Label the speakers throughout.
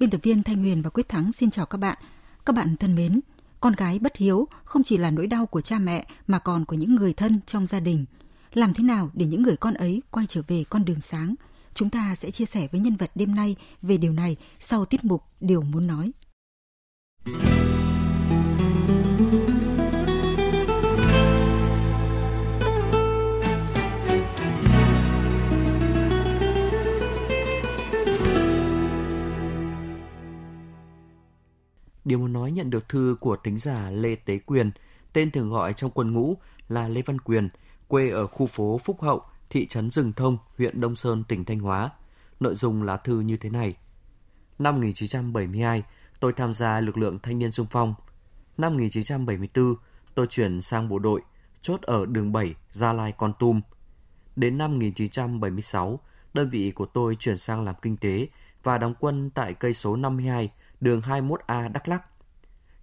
Speaker 1: Biên tập viên Thanh Huyền và Quyết Thắng xin chào các bạn. Các bạn thân mến, con gái bất hiếu không chỉ là nỗi đau của cha mẹ mà còn của những người thân trong gia đình. Làm thế nào để những người con ấy quay trở về con đường sáng? Chúng ta sẽ chia sẻ với nhân vật đêm nay về điều này sau tiết mục Điều muốn nói.
Speaker 2: Điều muốn nói nhận được thư của tính giả Lê Tế Quyền, tên thường gọi trong quân ngũ là Lê Văn Quyền, quê ở khu phố Phúc Hậu, thị trấn Rừng Thông, huyện Đông Sơn, tỉnh Thanh Hóa. Nội dung lá thư như thế này. Năm 1972, tôi tham gia lực lượng thanh niên sung phong. Năm 1974, tôi chuyển sang bộ đội, chốt ở đường 7, Gia Lai, Con Tum. Đến năm 1976, đơn vị của tôi chuyển sang làm kinh tế và đóng quân tại cây số 52, đường 21A Đắk Lắk.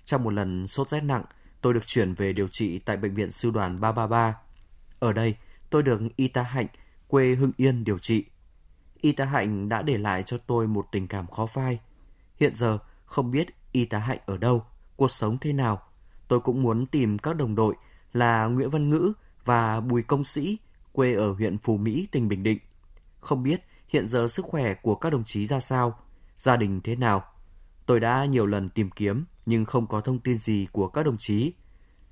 Speaker 2: Trong một lần sốt rét nặng, tôi được chuyển về điều trị tại bệnh viện sư đoàn 333. Ở đây, tôi được Y tá Hạnh, quê Hưng Yên điều trị. Y tá Hạnh đã để lại cho tôi một tình cảm khó phai. Hiện giờ, không biết Y tá Hạnh ở đâu, cuộc sống thế nào. Tôi cũng muốn tìm các đồng đội là Nguyễn Văn Ngữ và Bùi Công Sĩ, quê ở huyện Phú Mỹ, tỉnh Bình Định. Không biết hiện giờ sức khỏe của các đồng chí ra sao, gia đình thế nào. Tôi đã nhiều lần tìm kiếm nhưng không có thông tin gì của các đồng chí.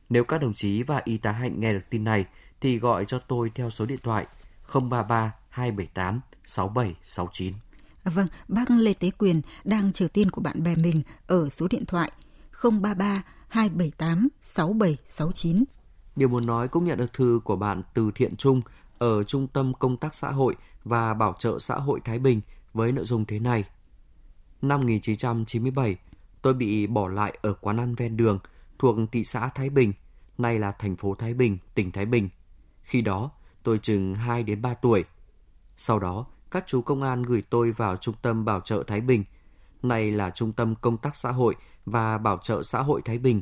Speaker 2: Nếu các đồng chí và y tá Hạnh nghe được tin này thì gọi cho tôi theo số điện thoại 033 278 6769.
Speaker 1: Vâng, bác Lê Tế Quyền đang chờ tin của bạn bè mình ở số điện thoại 033 278 6769.
Speaker 2: Điều muốn nói cũng nhận được thư của bạn Từ Thiện Trung ở Trung tâm Công tác Xã hội và Bảo trợ Xã hội Thái Bình với nội dung thế này. Năm 1997, tôi bị bỏ lại ở quán ăn ven đường thuộc thị xã Thái Bình, nay là thành phố Thái Bình, tỉnh Thái Bình. Khi đó, tôi chừng 2 đến 3 tuổi. Sau đó, các chú công an gửi tôi vào Trung tâm Bảo trợ Thái Bình, nay là Trung tâm Công tác Xã hội và Bảo trợ Xã hội Thái Bình.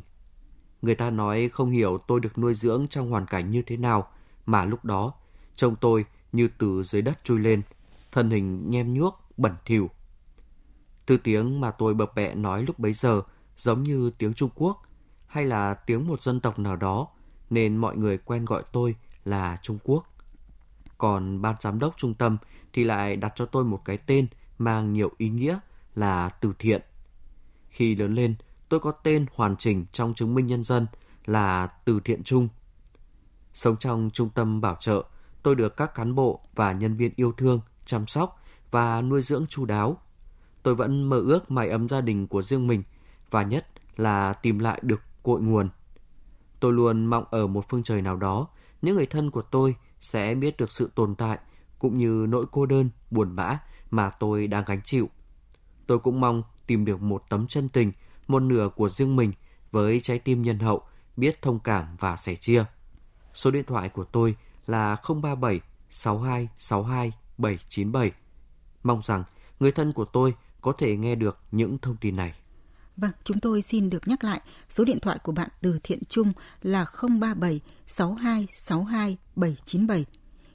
Speaker 2: Người ta nói không hiểu tôi được nuôi dưỡng trong hoàn cảnh như thế nào, mà lúc đó, trông tôi như từ dưới đất trôi lên, thân hình nhem nhuốc, bẩn thỉu. Từ tiếng mà tôi bập bẹ nói lúc bấy giờ giống như tiếng Trung Quốc hay là tiếng một dân tộc nào đó, nên mọi người quen gọi tôi là Trung Quốc. Còn ban giám đốc trung tâm thì lại đặt cho tôi một cái tên mang nhiều ý nghĩa là từ thiện. Khi lớn lên, tôi có tên hoàn chỉnh trong chứng minh nhân dân là Từ Thiện Trung. Sống trong trung tâm bảo trợ, tôi được các cán bộ và nhân viên yêu thương, chăm sóc và nuôi dưỡng chu đáo. Tôi vẫn mơ ước mái ấm gia đình của riêng mình và nhất là tìm lại được cội nguồn. Tôi luôn mong ở một phương trời nào đó, những người thân của tôi sẽ biết được sự tồn tại cũng như nỗi cô đơn, buồn bã mà tôi đang gánh chịu. Tôi cũng mong tìm được một tấm chân tình, một nửa của riêng mình với trái tim nhân hậu, biết thông cảm và sẻ chia. Số điện thoại của tôi là 037 62 62 797. Mong rằng người thân của tôi có thể nghe được những thông tin này.
Speaker 1: Vâng, chúng tôi xin được nhắc lại số điện thoại của bạn từ Thiện Trung là 037 62 62 797.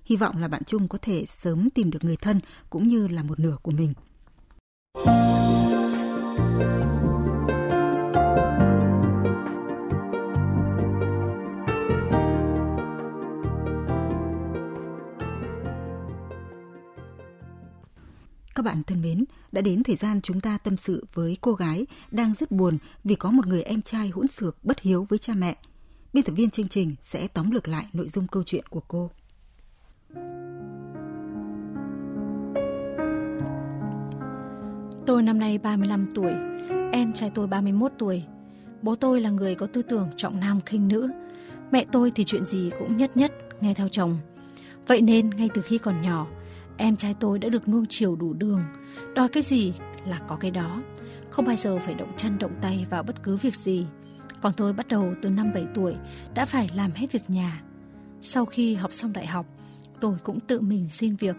Speaker 1: Hy vọng là bạn Trung có thể sớm tìm được người thân cũng như là một nửa của mình. Các bạn thân mến, đã đến thời gian chúng ta tâm sự với cô gái đang rất buồn vì có một người em trai hỗn xược bất hiếu với cha mẹ. Biên tập viên chương trình sẽ tóm lược lại nội dung câu chuyện của cô.
Speaker 3: Tôi năm nay 35 tuổi, em trai tôi 31 tuổi. Bố tôi là người có tư tưởng trọng nam khinh nữ. Mẹ tôi thì chuyện gì cũng nhất nhất nghe theo chồng. Vậy nên ngay từ khi còn nhỏ, em trai tôi đã được nuông chiều đủ đường. Đòi cái gì là có cái đó. Không bao giờ phải động chân động tay vào bất cứ việc gì. Còn tôi bắt đầu từ năm 7 tuổi đã phải làm hết việc nhà. Sau khi học xong đại học, tôi cũng tự mình xin việc.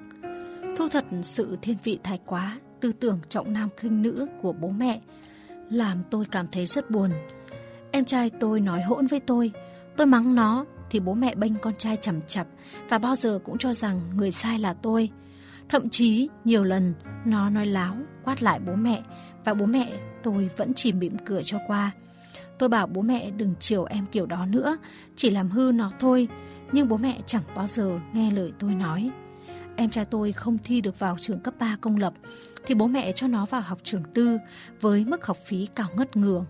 Speaker 3: Thu thật sự thiên vị thái quá, tư tưởng trọng nam khinh nữ của bố mẹ, làm tôi cảm thấy rất buồn. Em trai tôi nói hỗn với tôi, tôi mắng nó thì bố mẹ bênh con trai chằm chặp và bao giờ cũng cho rằng người sai là tôi. Thậm chí nhiều lần nó nói láo, quát lại bố mẹ và bố mẹ tôi vẫn chỉ mỉm cười cho qua. Tôi bảo bố mẹ đừng chiều em kiểu đó nữa, chỉ làm hư nó thôi, nhưng bố mẹ chẳng bao giờ nghe lời tôi nói. Em trai tôi không thi được vào trường cấp 3 công lập, thì bố mẹ cho nó vào học trường tư với mức học phí cao ngất ngường.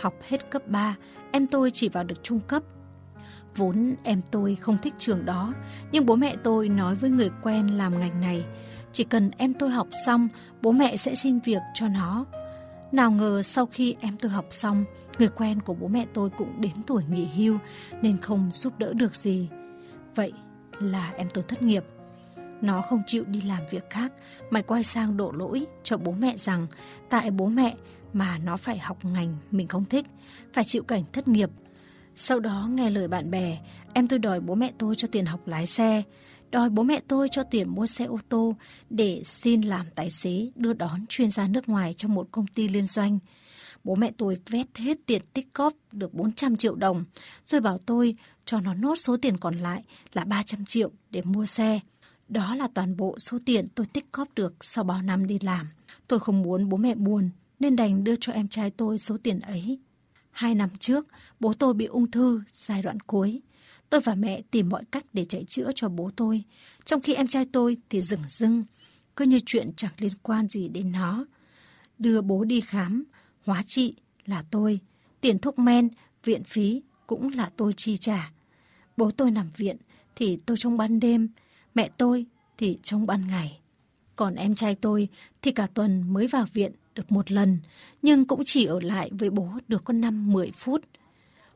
Speaker 3: Học hết cấp 3, em tôi chỉ vào được trung cấp. Vốn em tôi không thích trường đó, nhưng bố mẹ tôi nói với người quen làm ngành này, chỉ cần em tôi học xong, bố mẹ sẽ xin việc cho nó. Nào ngờ sau khi em tôi học xong, người quen của bố mẹ tôi cũng đến tuổi nghỉ hưu nên không giúp đỡ được gì. Vậy là em tôi thất nghiệp. Nó không chịu đi làm việc khác mà quay sang đổ lỗi cho bố mẹ rằng tại bố mẹ mà nó phải học ngành mình không thích, phải chịu cảnh thất nghiệp. Sau đó nghe lời bạn bè, em tôi đòi bố mẹ tôi cho tiền học lái xe, đòi bố mẹ tôi cho tiền mua xe ô tô để xin làm tài xế đưa đón chuyên gia nước ngoài trong một công ty liên doanh. Bố mẹ tôi vét hết tiền tích cóp được 400 triệu đồng, rồi bảo tôi cho nó nốt số tiền còn lại là 300 triệu để mua xe. Đó là toàn bộ số tiền tôi tích cóp được sau bao năm đi làm. Tôi không muốn bố mẹ buồn, nên đành đưa cho em trai tôi số tiền ấy. Hai năm trước, bố tôi bị ung thư giai đoạn cuối. Tôi và mẹ tìm mọi cách để chạy chữa cho bố tôi, trong khi em trai tôi thì dừng dưng, cứ như chuyện chẳng liên quan gì đến nó. Đưa bố đi khám, hóa trị là tôi, tiền thuốc men, viện phí cũng là tôi chi trả. Bố tôi nằm viện thì tôi trong ban đêm, mẹ tôi thì trong ban ngày. Còn em trai tôi thì cả tuần mới vào viện được một lần, nhưng cũng chỉ ở lại với bố được có 5-10 phút.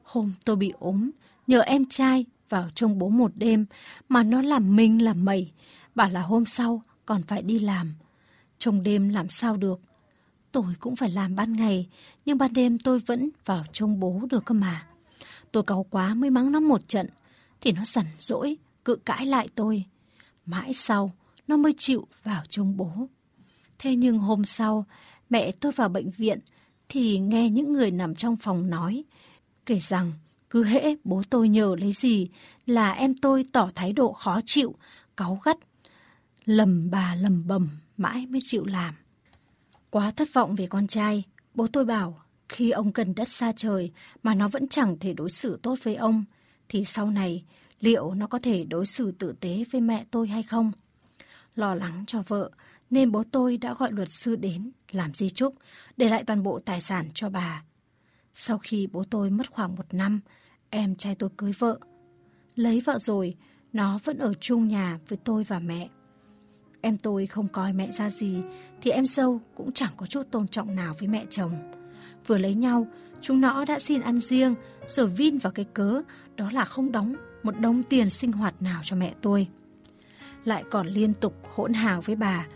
Speaker 3: Hôm tôi bị ốm, nhờ em trai vào trông bố một đêm mà nó làm mình làm mẩy, bảo là hôm sau còn phải đi làm. Trông đêm làm sao được. Tôi cũng phải làm ban ngày, nhưng ban đêm tôi vẫn vào trông bố được cơ mà. Tôi cáu quá mới mắng nó một trận, thì nó sẵn dỗi, cự cãi lại tôi. Mãi sau, nó mới chịu vào trông bố. Thế nhưng hôm sau, mẹ tôi vào bệnh viện, thì nghe những người nằm trong phòng nói, kể rằng cứ hễ bố tôi nhờ lấy gì là em tôi tỏ thái độ khó chịu, cáu gắt, lầm bà lầm bầm mãi mới chịu làm. Quá thất vọng về con trai, bố tôi bảo khi ông cần đất xa trời mà nó vẫn chẳng thể đối xử tốt với ông, thì sau này liệu nó có thể đối xử tử tế với mẹ tôi hay không? Lo lắng cho vợ, nên bố tôi đã gọi luật sư đến làm di chúc, để lại toàn bộ tài sản cho bà. Sau khi bố tôi mất khoảng một năm, em trai tôi cưới vợ. Lấy vợ rồi, nó vẫn ở chung nhà với tôi và mẹ. Em tôi không coi mẹ ra gì, thì em dâu cũng chẳng có chút tôn trọng nào với mẹ chồng. Vừa lấy nhau, chúng nó đã xin ăn riêng, rồi vin vào cái cớ, đó là không đóng một đống tiền sinh hoạt nào cho mẹ tôi. Lại còn liên tục hỗn hào với bà,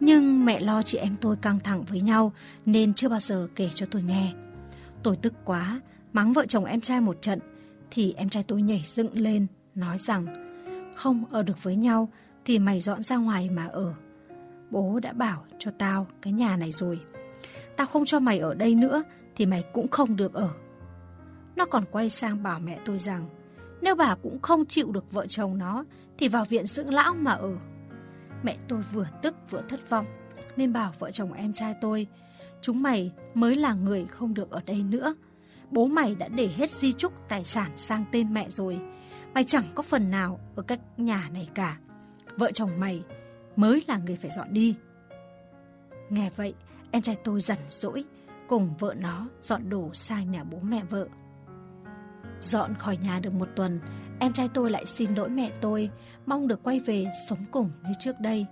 Speaker 3: nhưng mẹ lo chị em tôi căng thẳng với nhau nên chưa bao giờ kể cho tôi nghe. Tôi tức quá, mắng vợ chồng em trai một trận, thì em trai tôi nhảy dựng lên, nói rằng không ở được với nhau thì mày dọn ra ngoài mà ở. Bố đã bảo cho tao cái nhà này rồi. Tao không cho mày ở đây nữa thì mày cũng không được ở. Nó còn quay sang bảo mẹ tôi rằng nếu bà cũng không chịu được vợ chồng nó thì vào viện dưỡng lão mà ở. Mẹ tôi vừa tức vừa thất vọng nên bảo vợ chồng em trai tôi chúng mày mới là người không được ở đây nữa. Bố mày đã để hết di chúc tài sản sang tên mẹ rồi. Mày chẳng có phần nào ở cách nhà này cả. Vợ chồng mày mới là người phải dọn đi. Nghe vậy, em trai tôi rằn rỗi, cùng vợ nó dọn đồ sang nhà bố mẹ vợ. Dọn khỏi nhà được một tuần, em trai tôi lại xin lỗi mẹ tôi, mong được quay về sống cùng như trước đây.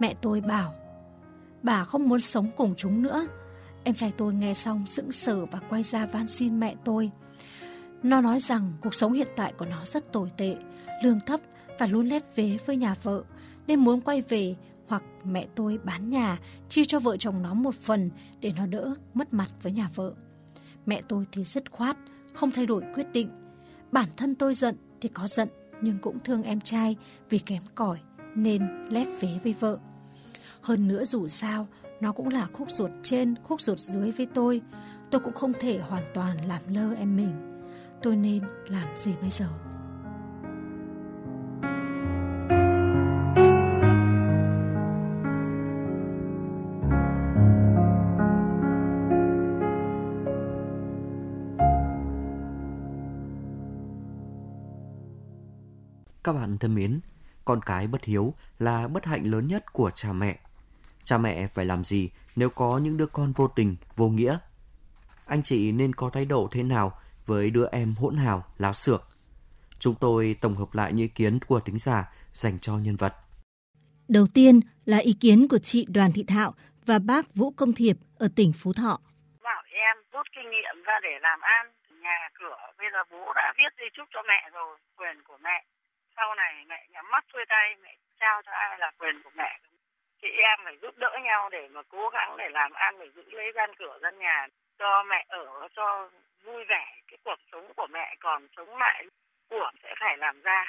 Speaker 3: Mẹ tôi bảo, bà không muốn sống cùng chúng nữa. Em trai tôi nghe xong sững sờ và quay ra van xin mẹ tôi. Nó nói rằng cuộc sống hiện tại của nó rất tồi tệ, lương thấp
Speaker 4: và luôn lép vế với nhà vợ nên muốn quay về hoặc mẹ tôi bán nhà chia cho vợ chồng nó một phần để nó đỡ mất mặt với nhà vợ. Mẹ tôi thì dứt khoát, không thay đổi quyết định. Bản thân tôi giận thì có giận nhưng cũng thương em trai vì kém cỏi nên lép vế với vợ. Hơn nữa dù sao, nó cũng là khúc ruột trên, khúc ruột dưới với tôi. Tôi cũng không thể hoàn toàn làm lơ em mình. Tôi nên làm gì bây giờ?
Speaker 2: Các bạn thân mến, con cái bất hiếu là bất hạnh lớn nhất của cha mẹ. Cha mẹ phải làm gì nếu có những đứa con vô tình, vô nghĩa? Anh chị nên có thái độ thế nào với đứa em hỗn hào, láo xược? Chúng tôi tổng hợp lại những ý kiến của tính giả dành cho nhân vật.
Speaker 4: Đầu tiên là ý kiến của chị Đoàn Thị Thạo và bác Vũ Công Thiệp ở tỉnh Phú Thọ.
Speaker 5: Bảo em rút kinh nghiệm ra để làm ăn, nhà cửa, bây giờ bố đã viết di chúc cho mẹ rồi, quyền của mẹ sau này mẹ nhắm mắt xuôi tay, mẹ trao cho ai là quyền của mẹ. Chị em phải giúp đỡ nhau để mà cố gắng để làm ăn, để giữ lấy gian cửa gian nhà, cho mẹ ở, cho vui vẻ. Cái cuộc sống của mẹ còn sống lại của sẽ phải làm ra.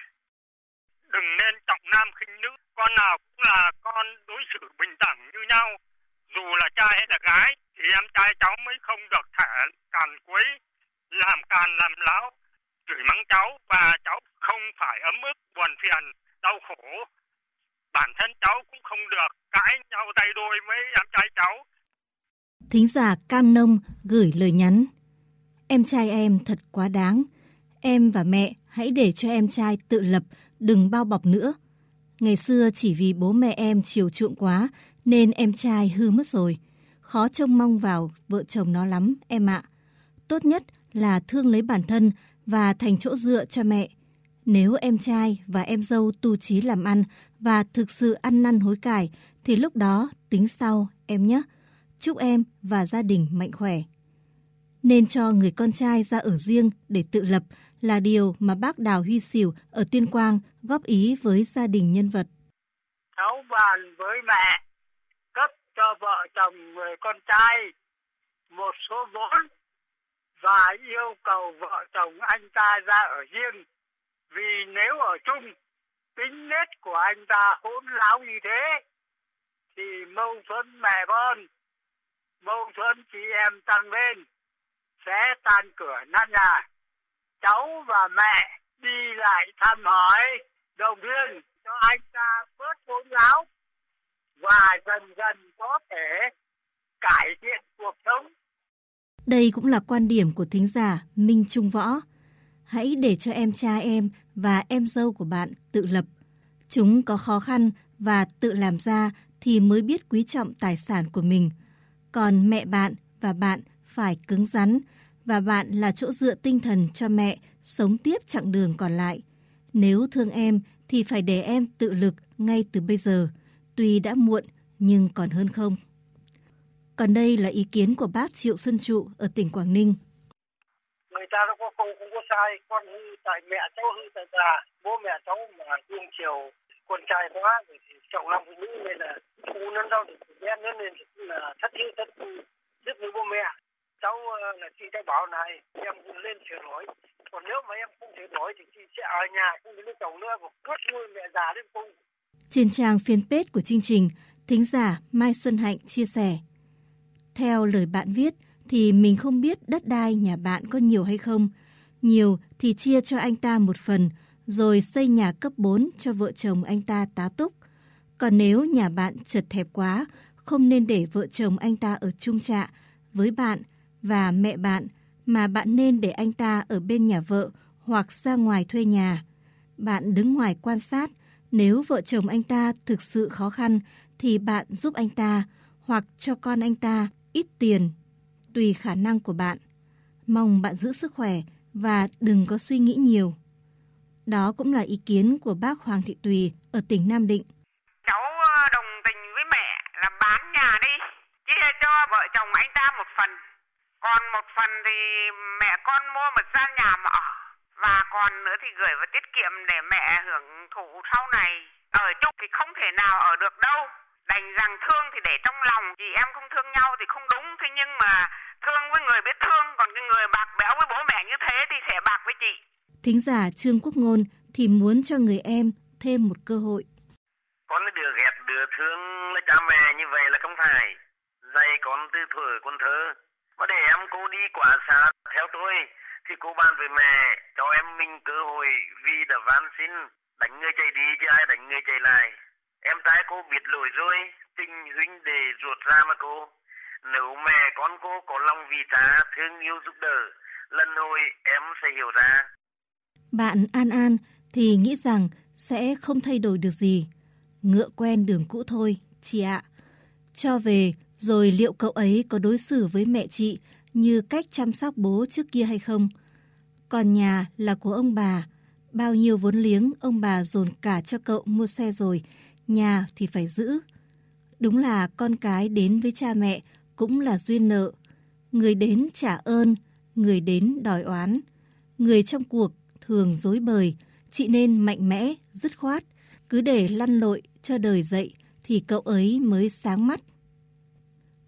Speaker 6: Đừng nên trọng nam khinh nữ. Con nào cũng là con đối xử bình đẳng như nhau. Dù là trai hay là gái, thì em trai cháu mới không được thả càn quấy, làm càn làm láo chửi mắng cháu và cháu không phải ấm ức, buồn phiền, đau khổ. Bản thân cháu cũng không được cãi nhau tay đôi với em trai cháu.
Speaker 4: Thính giả Cam Nông gửi lời nhắn. Em trai em thật quá đáng. Em và mẹ hãy để cho em trai tự lập, đừng bao bọc nữa. Ngày xưa chỉ vì bố mẹ em chiều chuộng quá nên em trai hư mất rồi. Khó trông mong vào vợ chồng nó lắm em ạ. Tốt nhất là thương lấy bản thân và thành chỗ dựa cho mẹ. Nếu em trai và em dâu tu trí làm ăn và thực sự ăn năn hối cải, thì lúc đó tính sau em nhé. Chúc em và gia đình mạnh khỏe. Nên cho người con trai ra ở riêng để tự lập là điều mà bác Đào Huy Sỉu ở Tuyên Quang góp ý với gia đình nhân vật.
Speaker 5: Cháu bàn với mẹ, cấp cho vợ chồng người con trai một số vốn và yêu cầu vợ chồng anh ta ra ở riêng. Vì nếu ở chung, tính nết của anh ta hỗn láo như thế, thì mâu thuẫn mẹ con, mâu thuẫn chị em tăng lên, sẽ tan cửa nát nhà. Cháu và mẹ đi lại thăm hỏi, động viên cho anh ta bớt hỗn láo và dần dần có thể cải thiện cuộc sống
Speaker 4: đây cũng là quan điểm của thính giả Minh Trung Võ. Hãy để cho em cha em và em dâu của bạn tự lập. Chúng có khó khăn và tự làm ra thì mới biết quý trọng tài sản của mình. Còn mẹ bạn và bạn phải cứng rắn và bạn là chỗ dựa tinh thần cho mẹ sống tiếp chặng đường còn lại. Nếu thương em thì phải để em tự lực ngay từ bây giờ. Tuy đã muộn nhưng còn hơn không. Còn đây là ý kiến của bác Triệu Xuân Trụ ở tỉnh Quảng Ninh.
Speaker 5: Người ta đâu có không, không có sai, con hư tại mẹ cháu hư tại già, bố mẹ cháu mà đương chiều con trai quá thì trọng nam phụ nữ nên là phụ nâng đau thì bé lên thì là thất hiếu thất rất với bố mẹ. Cháu ờ, là chị cháu bảo này em cũng lên sửa đổi còn nếu mà em không sửa đổi thì chị sẽ ở nhà không đến chồng nữa và cướp nuôi mẹ già đến cùng.
Speaker 4: Trên trang fanpage của chương trình thính giả Mai Xuân Hạnh chia sẻ theo lời bạn viết thì mình không biết đất đai nhà bạn có nhiều hay không. Nhiều thì chia cho anh ta một phần rồi xây nhà cấp 4 cho vợ chồng anh ta tá túc. Còn nếu nhà bạn chật hẹp quá, không nên để vợ chồng anh ta ở chung trạ với bạn và mẹ bạn mà bạn nên để anh ta ở bên nhà vợ hoặc ra ngoài thuê nhà. Bạn đứng ngoài quan sát, nếu vợ chồng anh ta thực sự khó khăn thì bạn giúp anh ta hoặc cho con anh ta ít tiền, tùy khả năng của bạn. Mong bạn giữ sức khỏe và đừng có suy nghĩ nhiều. Đó cũng là ý kiến của bác Hoàng Thị Tùy ở tỉnh Nam Định.
Speaker 7: Cháu ờ, đồng tình với mẹ là bán nhà đi, chia cho vợ chồng anh ta một phần. Còn một phần thì mẹ con mua một gian nhà mà ở và còn nữa thì gửi vào tiết kiệm để mẹ hưởng thụ sau này. Ở chung thì không thể nào ở được đâu. Đành rằng thương thì để trong lòng, chị em không thương nhau thì không đúng. Thế nhưng mà thương với người biết thương, còn cái người bạc béo với bố mẹ như thế thì sẽ bạc với chị.
Speaker 3: Thính giả Trương Quốc Ngôn thì muốn cho người em thêm một cơ hội.
Speaker 8: Con đứa ghét đứa thương là cha mẹ như vậy là không phải. Dạy con từ thuở con thơ. Mà để em cô đi quá xa theo tôi thì cô bàn với mẹ cho em mình cơ hội vì đã van xin đánh người chạy đi chứ ai đánh người chạy lại. Em trai cô biết lỗi rồi, tình huynh để ruột ra mà cô. Nếu mẹ con cô có lòng vì cha, thương yêu giúp đỡ, lần hồi em sẽ hiểu ra.
Speaker 3: Bạn An An thì nghĩ rằng sẽ không thay đổi được gì. Ngựa quen đường cũ thôi, chị ạ. Cho về, rồi liệu cậu ấy có đối xử với mẹ chị như cách chăm sóc bố trước kia hay không? Còn nhà là của ông bà, bao nhiêu vốn liếng ông bà dồn cả cho cậu mua xe rồi, nhà thì phải giữ. Đúng là con cái đến với cha mẹ cũng là duyên nợ. Người đến trả ơn, người đến đòi oán. Người trong cuộc thường dối bời, chị nên mạnh mẽ, dứt khoát. Cứ để lăn lội cho đời dậy thì cậu ấy mới sáng mắt.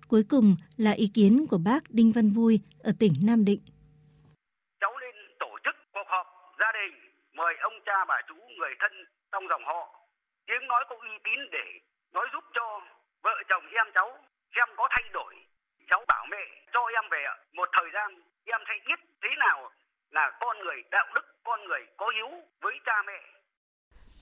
Speaker 3: Cuối cùng là ý kiến của bác Đinh Văn Vui ở tỉnh Nam Định.
Speaker 5: Cháu nên tổ chức cuộc họp gia đình, mời ông cha bà chú người thân trong dòng họ. Tiếng nói có uy tín để nói giúp cho vợ chồng em cháu xem có thay đổi. Cháu bảo mẹ cho em về một thời gian em sẽ biết thế nào là con người đạo đức, con người có hiếu với cha mẹ.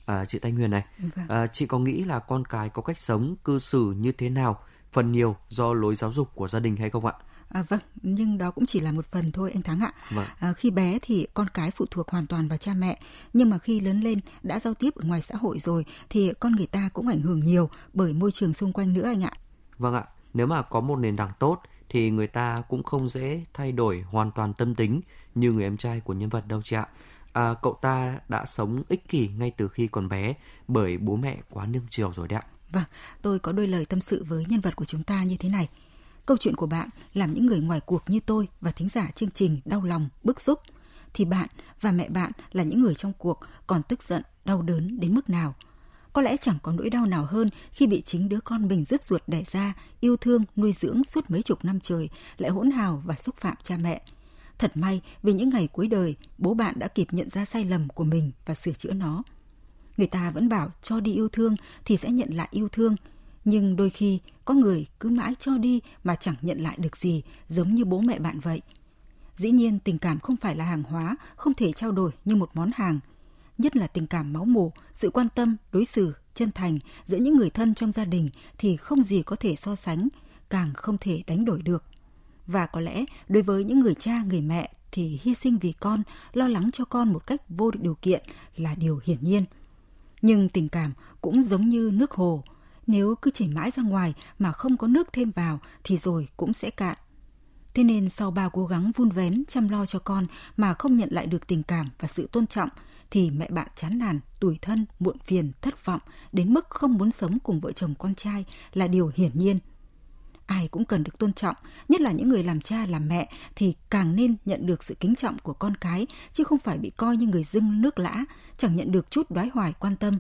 Speaker 2: À, chị Thanh Huyền này,
Speaker 1: Vâng.
Speaker 2: à, chị có nghĩ là con cái có cách sống, cư xử như thế nào, phần nhiều do lối giáo dục của gia đình hay không ạ?
Speaker 1: À, vâng, nhưng đó cũng chỉ là một phần thôi anh Thắng ạ.
Speaker 2: Vâng.
Speaker 1: À, khi bé thì con cái phụ thuộc hoàn toàn vào cha mẹ, nhưng mà khi lớn lên đã giao tiếp ở ngoài xã hội rồi thì con người ta cũng ảnh hưởng nhiều bởi môi trường xung quanh nữa anh ạ.
Speaker 2: Vâng ạ, nếu mà có một nền tảng tốt thì người ta cũng không dễ thay đổi hoàn toàn tâm tính như người em trai của nhân vật đâu chị ạ. À, cậu ta đã sống ích kỷ ngay từ khi còn bé bởi bố mẹ quá nương chiều rồi đấy ạ.
Speaker 1: Vâng, tôi có đôi lời tâm sự với nhân vật của chúng ta như thế này. Câu chuyện của bạn làm những người ngoài cuộc như tôi và thính giả chương trình đau lòng, bức xúc. Thì bạn và mẹ bạn là những người trong cuộc còn tức giận, đau đớn đến mức nào. Có lẽ chẳng có nỗi đau nào hơn khi bị chính đứa con mình rứt ruột đẻ ra, yêu thương, nuôi dưỡng suốt mấy chục năm trời, lại hỗn hào và xúc phạm cha mẹ. Thật may vì những ngày cuối đời, bố bạn đã kịp nhận ra sai lầm của mình và sửa chữa nó. Người ta vẫn bảo cho đi yêu thương thì sẽ nhận lại yêu thương. Nhưng đôi khi có người cứ mãi cho đi mà chẳng nhận lại được gì, giống như bố mẹ bạn vậy. Dĩ nhiên tình cảm không phải là hàng hóa, không thể trao đổi như một món hàng. Nhất là tình cảm máu mủ, sự quan tâm, đối xử, chân thành giữa những người thân trong gia đình thì không gì có thể so sánh, càng không thể đánh đổi được. Và có lẽ đối với những người cha, người mẹ thì hy sinh vì con, lo lắng cho con một cách vô điều kiện là điều hiển nhiên. Nhưng tình cảm cũng giống như nước hồ, nếu cứ chảy mãi ra ngoài mà không có nước thêm vào thì rồi cũng sẽ cạn. Thế nên sau bao cố gắng vun vén chăm lo cho con mà không nhận lại được tình cảm và sự tôn trọng thì mẹ bạn chán nản, tủi thân, muộn phiền, thất vọng đến mức không muốn sống cùng vợ chồng con trai là điều hiển nhiên. Ai cũng cần được tôn trọng, nhất là những người làm cha làm mẹ thì càng nên nhận được sự kính trọng của con cái chứ không phải bị coi như người dưng nước lã, chẳng nhận được chút đoái hoài quan tâm.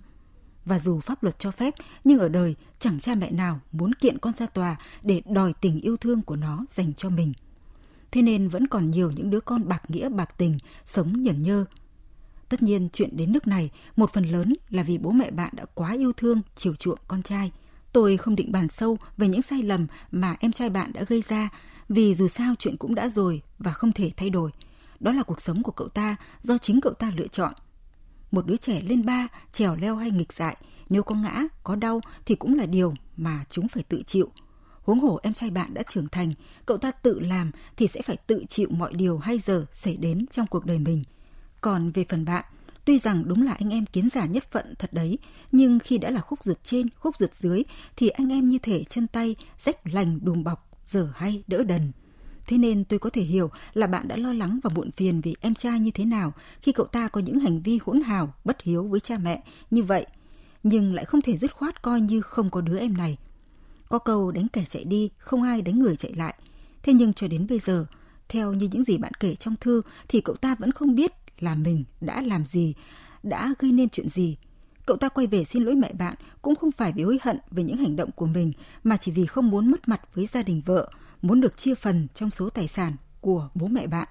Speaker 1: Và dù pháp luật cho phép, nhưng ở đời chẳng cha mẹ nào muốn kiện con ra tòa để đòi tình yêu thương của nó dành cho mình. Thế nên vẫn còn nhiều những đứa con bạc nghĩa bạc tình, sống nhẩn nhơ. Tất nhiên chuyện đến nước này, một phần lớn là vì bố mẹ bạn đã quá yêu thương, chiều chuộng con trai. Tôi không định bàn sâu về những sai lầm mà em trai bạn đã gây ra, vì dù sao chuyện cũng đã rồi và không thể thay đổi. Đó là cuộc sống của cậu ta do chính cậu ta lựa chọn. Một đứa trẻ lên ba, trèo leo hay nghịch dại, nếu có ngã, có đau thì cũng là điều mà chúng phải tự chịu. Huống hồ em trai bạn đã trưởng thành, cậu ta tự làm thì sẽ phải tự chịu mọi điều hay giờ xảy đến trong cuộc đời mình. Còn về phần bạn, tuy rằng đúng là anh em kiến giả nhất phận thật đấy, nhưng khi đã là khúc ruột trên, khúc ruột dưới thì anh em như thể chân tay rách lành đùm bọc, dở hay đỡ đần. Thế nên tôi có thể hiểu là bạn đã lo lắng và muộn phiền vì em trai như thế nào khi cậu ta có những hành vi hỗn hào, bất hiếu với cha mẹ như vậy, nhưng lại không thể dứt khoát coi như không có đứa em này. Có câu đánh kẻ chạy đi, không ai đánh người chạy lại. Thế nhưng cho đến bây giờ, theo như những gì bạn kể trong thư thì cậu ta vẫn không biết là mình đã làm gì, đã gây nên chuyện gì. Cậu ta quay về xin lỗi mẹ bạn cũng không phải vì hối hận về những hành động của mình mà chỉ vì không muốn mất mặt với gia đình vợ, muốn được chia phần trong số tài sản của bố mẹ bạn.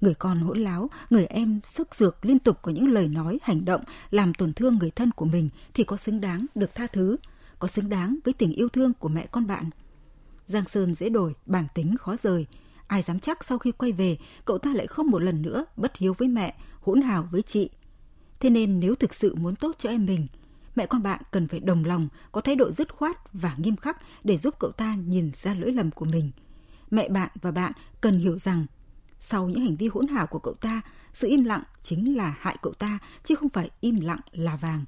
Speaker 1: Người con hỗn láo, người em sức dược liên tục có những lời nói, hành động làm tổn thương người thân của mình thì có xứng đáng được tha thứ, có xứng đáng với tình yêu thương của mẹ con bạn. Giang Sơn dễ đổi, bản tính khó rời. Ai dám chắc sau khi quay về, cậu ta lại không một lần nữa bất hiếu với mẹ, hỗn hào với chị. Thế nên nếu thực sự muốn tốt cho em mình, mẹ con bạn cần phải đồng lòng, có thái độ dứt khoát và nghiêm khắc để giúp cậu ta nhìn ra lỗi lầm của mình. Mẹ bạn và bạn cần hiểu rằng sau những hành vi hỗn hào của cậu ta, sự im lặng chính là hại cậu ta chứ không phải im lặng là vàng.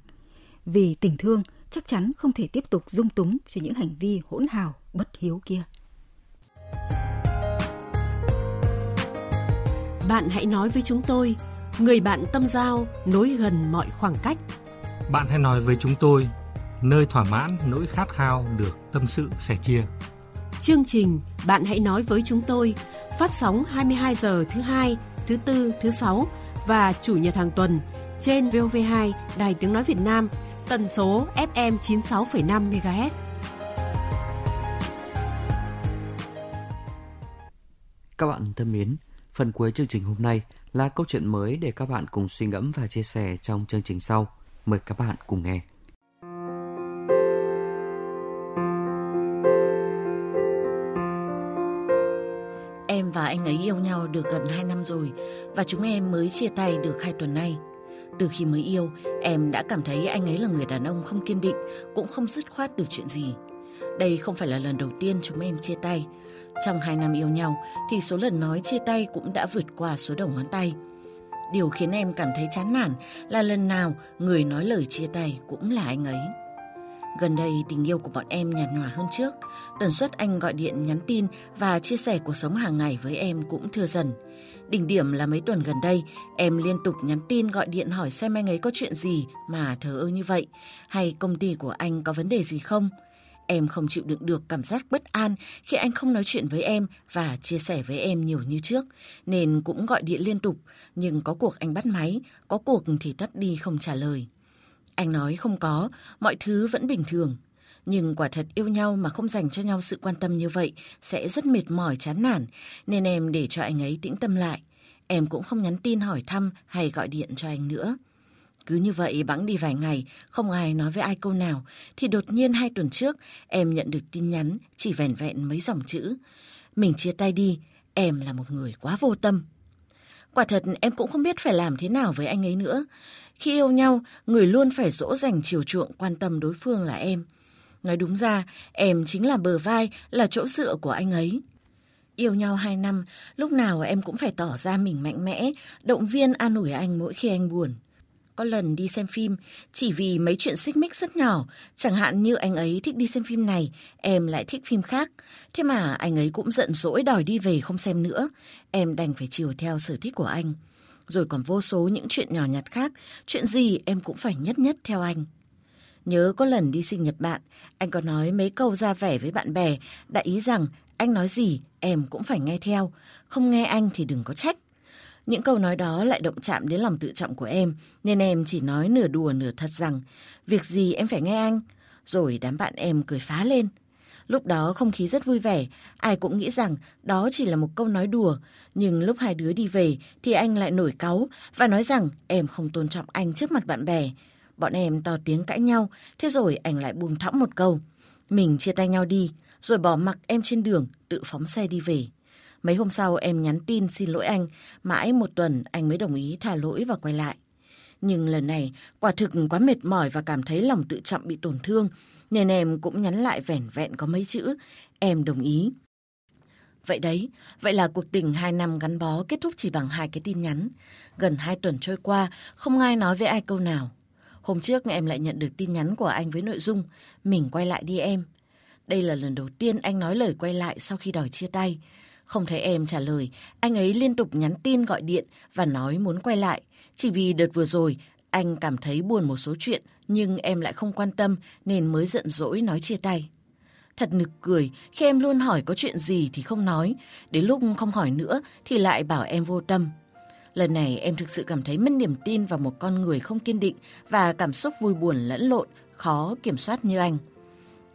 Speaker 1: Vì tình thương chắc chắn không thể tiếp tục dung túng cho những hành vi hỗn hào bất hiếu kia.
Speaker 9: Bạn hãy nói với chúng tôi, người bạn tâm giao nối gần mọi khoảng cách.
Speaker 10: Bạn hãy nói với chúng tôi, nơi thỏa mãn nỗi khát khao được tâm sự sẻ chia.
Speaker 9: Chương trình Bạn hãy nói với chúng tôi phát sóng 22 giờ thứ hai, thứ tư, thứ sáu và chủ nhật hàng tuần trên VOV2 Đài Tiếng Nói Việt Nam, tần số FM 96,5 MHz.
Speaker 2: Các bạn thân mến, phần cuối chương trình hôm nay là câu chuyện mới để các bạn cùng suy ngẫm và chia sẻ trong chương trình sau. Mời các bạn cùng nghe.
Speaker 11: Em và anh ấy yêu nhau được gần 2 năm rồi và chúng em mới chia tay được 2 tuần nay. Từ khi mới yêu, em đã cảm thấy anh ấy là người đàn ông không kiên định, cũng không dứt khoát được chuyện gì. Đây không phải là lần đầu tiên chúng em chia tay. Trong 2 năm yêu nhau thì số lần nói chia tay cũng đã vượt qua số đầu ngón tay. Điều khiến em cảm thấy chán nản là lần nào người nói lời chia tay cũng là anh ấy. Gần đây tình yêu của bọn em nhạt nhòa hơn trước, tần suất anh gọi điện nhắn tin và chia sẻ cuộc sống hàng ngày với em cũng thưa dần. Đỉnh điểm là mấy tuần gần đây, em liên tục nhắn tin gọi điện hỏi xem anh ấy có chuyện gì mà thờ ơ như vậy, hay công ty của anh có vấn đề gì không. Em không chịu đựng được cảm giác bất an khi anh không nói chuyện với em và chia sẻ với em nhiều như trước, nên cũng gọi điện liên tục, nhưng có cuộc anh bắt máy, có cuộc thì tắt đi không trả lời. Anh nói không có, mọi thứ vẫn bình thường. Nhưng quả thật yêu nhau mà không dành cho nhau sự quan tâm như vậy sẽ rất mệt mỏi chán nản, nên em để cho anh ấy tĩnh tâm lại. Em cũng không nhắn tin hỏi thăm hay gọi điện cho anh nữa. Cứ như vậy bẵng đi vài ngày, không ai nói với ai câu nào, thì đột nhiên hai tuần trước em nhận được tin nhắn chỉ vẻn vẹn mấy dòng chữ. Mình chia tay đi, em là một người quá vô tâm. Quả thật em cũng không biết phải làm thế nào với anh ấy nữa. Khi yêu nhau, người luôn phải dỗ dành chiều chuộng quan tâm đối phương là em. Nói đúng ra, em chính là bờ vai, là chỗ dựa của anh ấy. Yêu nhau hai năm, lúc nào em cũng phải tỏ ra mình mạnh mẽ, động viên an ủi anh mỗi khi anh buồn. Có lần đi xem phim, chỉ vì mấy chuyện xích mích rất nhỏ, chẳng hạn như anh ấy thích đi xem phim này, em lại thích phim khác. Thế mà anh ấy cũng giận dỗi đòi đi về không xem nữa, em đành phải chiều theo sở thích của anh. Rồi còn vô số những chuyện nhỏ nhặt khác, chuyện gì em cũng phải nhất nhất theo anh. Nhớ có lần đi sinh nhật bạn, anh có nói mấy câu ra vẻ với bạn bè, đại ý rằng anh nói gì em cũng phải nghe theo, không nghe anh thì đừng có trách. Những câu nói đó lại động chạm đến lòng tự trọng của em, nên em chỉ nói nửa đùa nửa thật rằng việc gì em phải nghe anh. Rồi đám bạn em cười phá lên. Lúc đó không khí rất vui vẻ, ai cũng nghĩ rằng đó chỉ là một câu nói đùa. Nhưng lúc hai đứa đi về thì anh lại nổi cáu và nói rằng em không tôn trọng anh trước mặt bạn bè. Bọn em to tiếng cãi nhau, thế rồi anh lại buông thõng một câu. Mình chia tay nhau đi, rồi bỏ mặc em trên đường, tự phóng xe đi về. Mấy hôm sau em nhắn tin xin lỗi anh, mãi một tuần anh mới đồng ý thả lỗi và quay lại. Nhưng lần này, quả thực quá mệt mỏi và cảm thấy lòng tự trọng bị tổn thương, nên em cũng nhắn lại vẻn vẹn có mấy chữ, em đồng ý. Vậy đấy, vậy là cuộc tình hai năm gắn bó kết thúc chỉ bằng hai cái tin nhắn. Gần hai tuần trôi qua, không ai nói với ai câu nào. Hôm trước em lại nhận được tin nhắn của anh với nội dung Mình quay lại đi em. Đây là lần đầu tiên anh nói lời quay lại sau khi đòi chia tay. Không thấy em trả lời, anh ấy liên tục nhắn tin gọi điện và nói muốn quay lại. Chỉ vì đợt vừa rồi, anh cảm thấy buồn một số chuyện nhưng em lại không quan tâm nên mới giận dỗi nói chia tay. Thật nực cười khi em luôn hỏi có chuyện gì thì không nói, đến lúc không hỏi nữa thì lại bảo em vô tâm. Lần này em thực sự cảm thấy mất niềm tin vào một con người không kiên định và cảm xúc vui buồn lẫn lộn, khó kiểm soát như anh.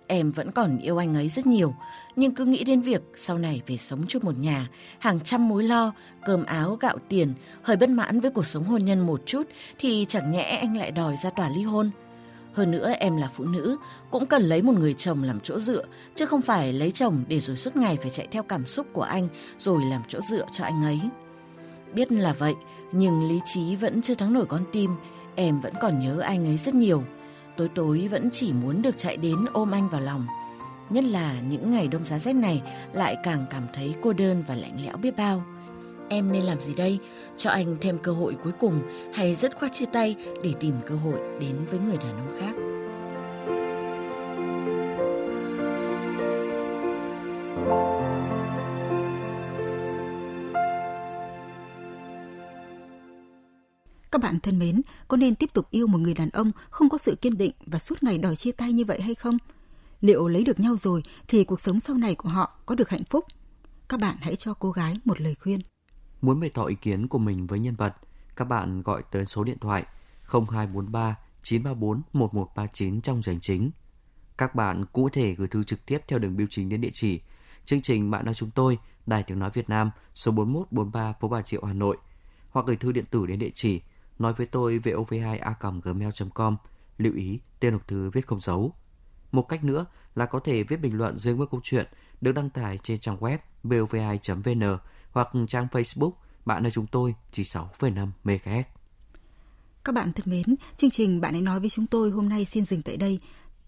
Speaker 11: Em vẫn còn yêu anh ấy rất nhiều, nhưng cứ nghĩ đến việc sau này về sống chung một nhà, hàng trăm mối lo, cơm áo, gạo tiền, hơi bất mãn với cuộc sống hôn nhân một chút thì chẳng nhẽ anh lại đòi ra tòa ly hôn. Hơn nữa em là phụ nữ, cũng cần lấy một người chồng làm chỗ dựa, chứ không phải lấy chồng để rồi suốt ngày phải chạy theo cảm xúc của anh rồi làm chỗ dựa cho anh ấy. Biết là vậy, nhưng lý trí vẫn chưa thắng nổi con tim, em vẫn còn nhớ anh ấy rất nhiều. Tối tối vẫn chỉ muốn được chạy đến ôm anh vào lòng. Nhất là những ngày đông giá rét này lại càng cảm thấy cô đơn và lạnh lẽo biết bao. Em nên làm gì đây? Cho anh thêm cơ hội cuối cùng hay dứt khoát chia tay để tìm cơ hội đến với người đàn ông khác?
Speaker 1: Các bạn thân mến, có nên tiếp tục yêu một người đàn ông không có sự kiên định và suốt ngày đòi chia tay như vậy hay không? Liệu lấy được nhau rồi thì cuộc sống sau này của họ có được hạnh phúc? Các bạn hãy cho cô gái một lời khuyên.
Speaker 2: Muốn bày tỏ ý kiến của mình với nhân vật, các bạn gọi tới số điện thoại 0243 934 1139 trong giờ chính. Các bạn cũng có thể gửi thư trực tiếp theo đường bưu chính đến địa chỉ chương trình Bạn nói chúng tôi, Đài Tiếng Nói Việt Nam, số 4143 phố Bà Triệu, Hà Nội, hoặc gửi thư điện tử đến địa chỉ nói với tôi vov2a.gmail.com. Lưu ý, tên hộp thư viết không dấu. Một cách nữa là có thể viết bình luận dưới mỗi câu chuyện được đăng tải trên trang web vov2.vn hoặc trang Facebook Bạn nơi chúng tôi chỉ 6,5 MHz.
Speaker 1: Các bạn thân mến, chương trình Bạn hãy nói với chúng tôi hôm nay xin dừng tại đây.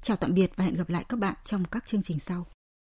Speaker 1: Chào tạm biệt và hẹn gặp lại các bạn trong các chương trình sau.